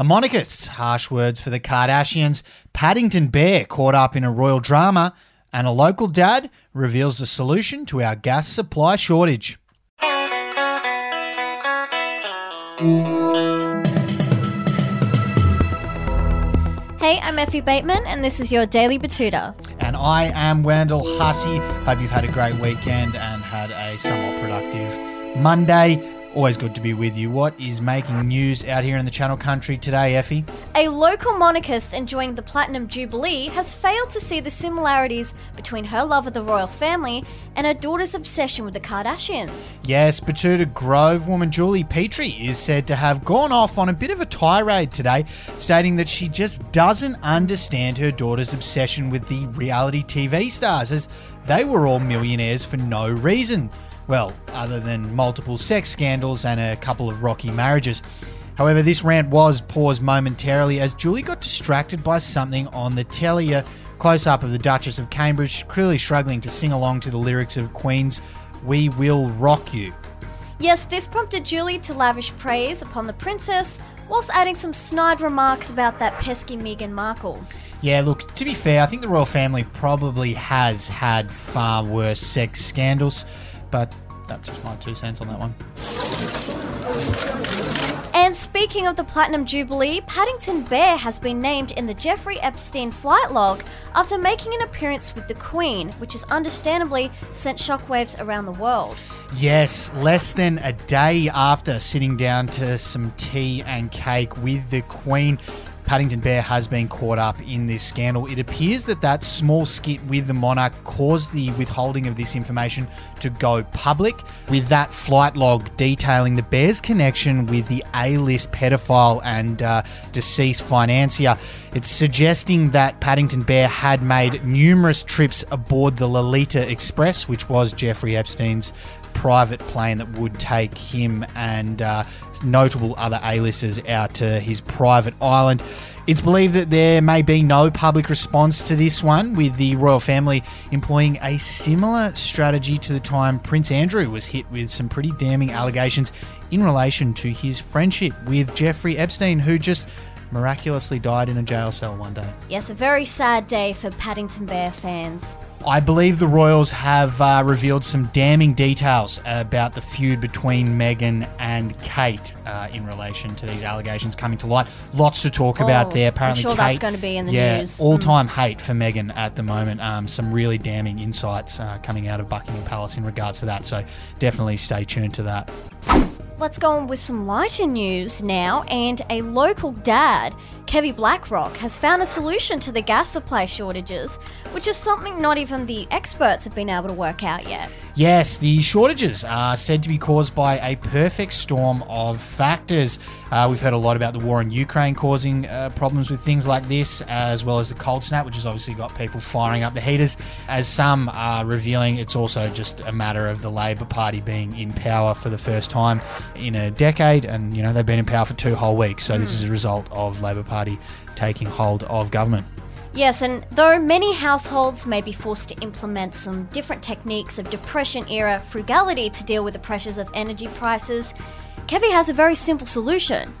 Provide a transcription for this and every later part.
A monarchist, harsh words for the Kardashians, Paddington Bear caught up in a royal drama, and a local dad reveals the solution to our gas supply shortage. Hey, I'm Effie Bateman, and this is your Daily Betoota. And I am Wendell Hussey. Hope you've had a great weekend and had a somewhat productive Monday. Always good to be with you. What is making news out here in the Channel Country today, Effie? A local monarchist enjoying the Platinum Jubilee has failed to see the similarities between her love of the royal family and her daughter's obsession with the Kardashians. Yes, Betoota Grove woman Julie Petrie is said to have gone off on a bit of a tirade today, stating that she just doesn't understand her daughter's obsession with the reality TV stars, as they were all millionaires for no reason. Well, other than multiple sex scandals and a couple of rocky marriages. However, this rant was paused momentarily as Julie got distracted by something on the telly. A close up of the Duchess of Cambridge, clearly struggling to sing along to the lyrics of Queen's We Will Rock You. Yes, this prompted Julie to lavish praise upon the princess, whilst adding some snide remarks about that pesky Meghan Markle. Yeah, look, to be fair, I think the royal family probably has had far worse sex scandals, but that's just my two cents on that one. And speaking of the Platinum Jubilee, Paddington Bear has been named in the Jeffrey Epstein flight log after making an appearance with the Queen, which has understandably sent shockwaves around the world. Yes, less than a day after sitting down to some tea and cake with the Queen, Paddington Bear has been caught up in this scandal. It appears that that small skit with the monarch caused the withholding of this information to go public, with that flight log detailing the Bear's connection with the A list pedophile and uh, deceased financier. It's suggesting that Paddington Bear had made numerous trips aboard the Lolita Express, which was Jeffrey Epstein's private plane that would take him and uh, notable other A-listers out to his private island. It's believed that there may be no public response to this one, with the royal family employing a similar strategy to the time Prince Andrew was hit with some pretty damning allegations in relation to his friendship with Jeffrey Epstein, who just miraculously died in a jail cell one day. Yes, a very sad day for Paddington Bear fans. I believe the Royals have uh, revealed some damning details about the feud between Meghan and Kate uh, in relation to these allegations coming to light. Lots to talk about Oh, there. I'm Apparently, sure Kate, that's going to be in the yeah, news. all-time hate for Meghan at the moment. Um, some really damning insights uh, coming out of Buckingham Palace in regards to that. So definitely stay tuned to that. Let's go on with some lighter news now. And a local dad, Kevy Blackrock, has found a solution to the gas supply shortages, which is something not even the experts have been able to work out yet. Yes, the shortages are said to be caused by a perfect storm of factors. Uh, we've heard a lot about the war in Ukraine causing uh, problems with things like this, as well as the cold snap, which has obviously got people firing up the heaters. As some are revealing, it's also just a matter of the Labor Party being in power for the first time in a decade, and you know they've been in power for two whole weeks. So this is a result of Labor Party taking hold of government. Yes, and though many households may be forced to implement some different techniques of Depression era frugality to deal with the pressures of energy prices, Kevy has a very simple solution.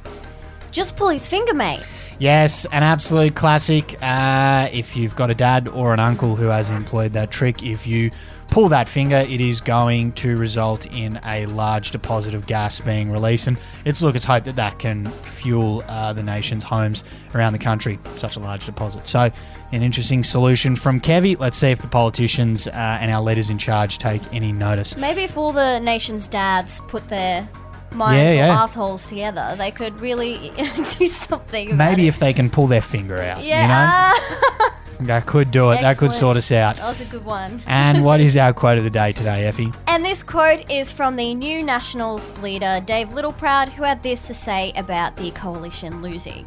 Just pull his finger, mate. Yes, an absolute classic. Uh, if you've got a dad or an uncle who has employed that trick, if you pull that finger, it is going to result in a large deposit of gas being released. And it's look, it's hope that that can fuel uh, the nation's homes around the country. Such a large deposit. So, an interesting solution from Kevy. Let's see if the politicians uh, and our leaders in charge take any notice. Maybe if all the nation's dads put their minds Yeah, or assholes together, they could really do something. about Maybe it. if they can pull their finger out. Yeah, You know? That could do it. That could sort us out. That was a good one. And what is our quote of the day today, Effie? And this quote is from the New Nationals leader, Dave Littleproud, who had this to say about the coalition losing.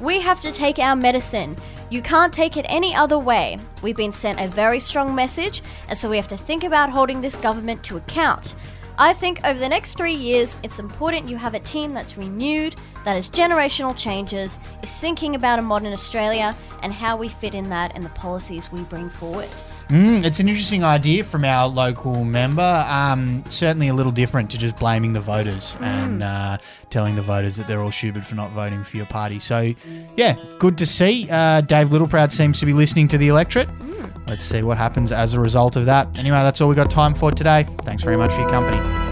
We have to take our medicine. You can't take it any other way. We've been sent a very strong message, and so we have to think about holding this government to account. I think over the next three years, it's important you have a team that's renewed, that has generational changes, is thinking about a modern Australia and how we fit in that and the policies we bring forward. Mm, it's an interesting idea from our local member. Um, certainly a little different to just blaming the voters and uh, telling the voters that they're all stupid for not voting for your party. So, yeah, good to see. Uh, Dave Littleproud seems to be listening to the electorate. Let's see what happens as a result of that. Anyway, that's all we've got time for today. Thanks very much for your company.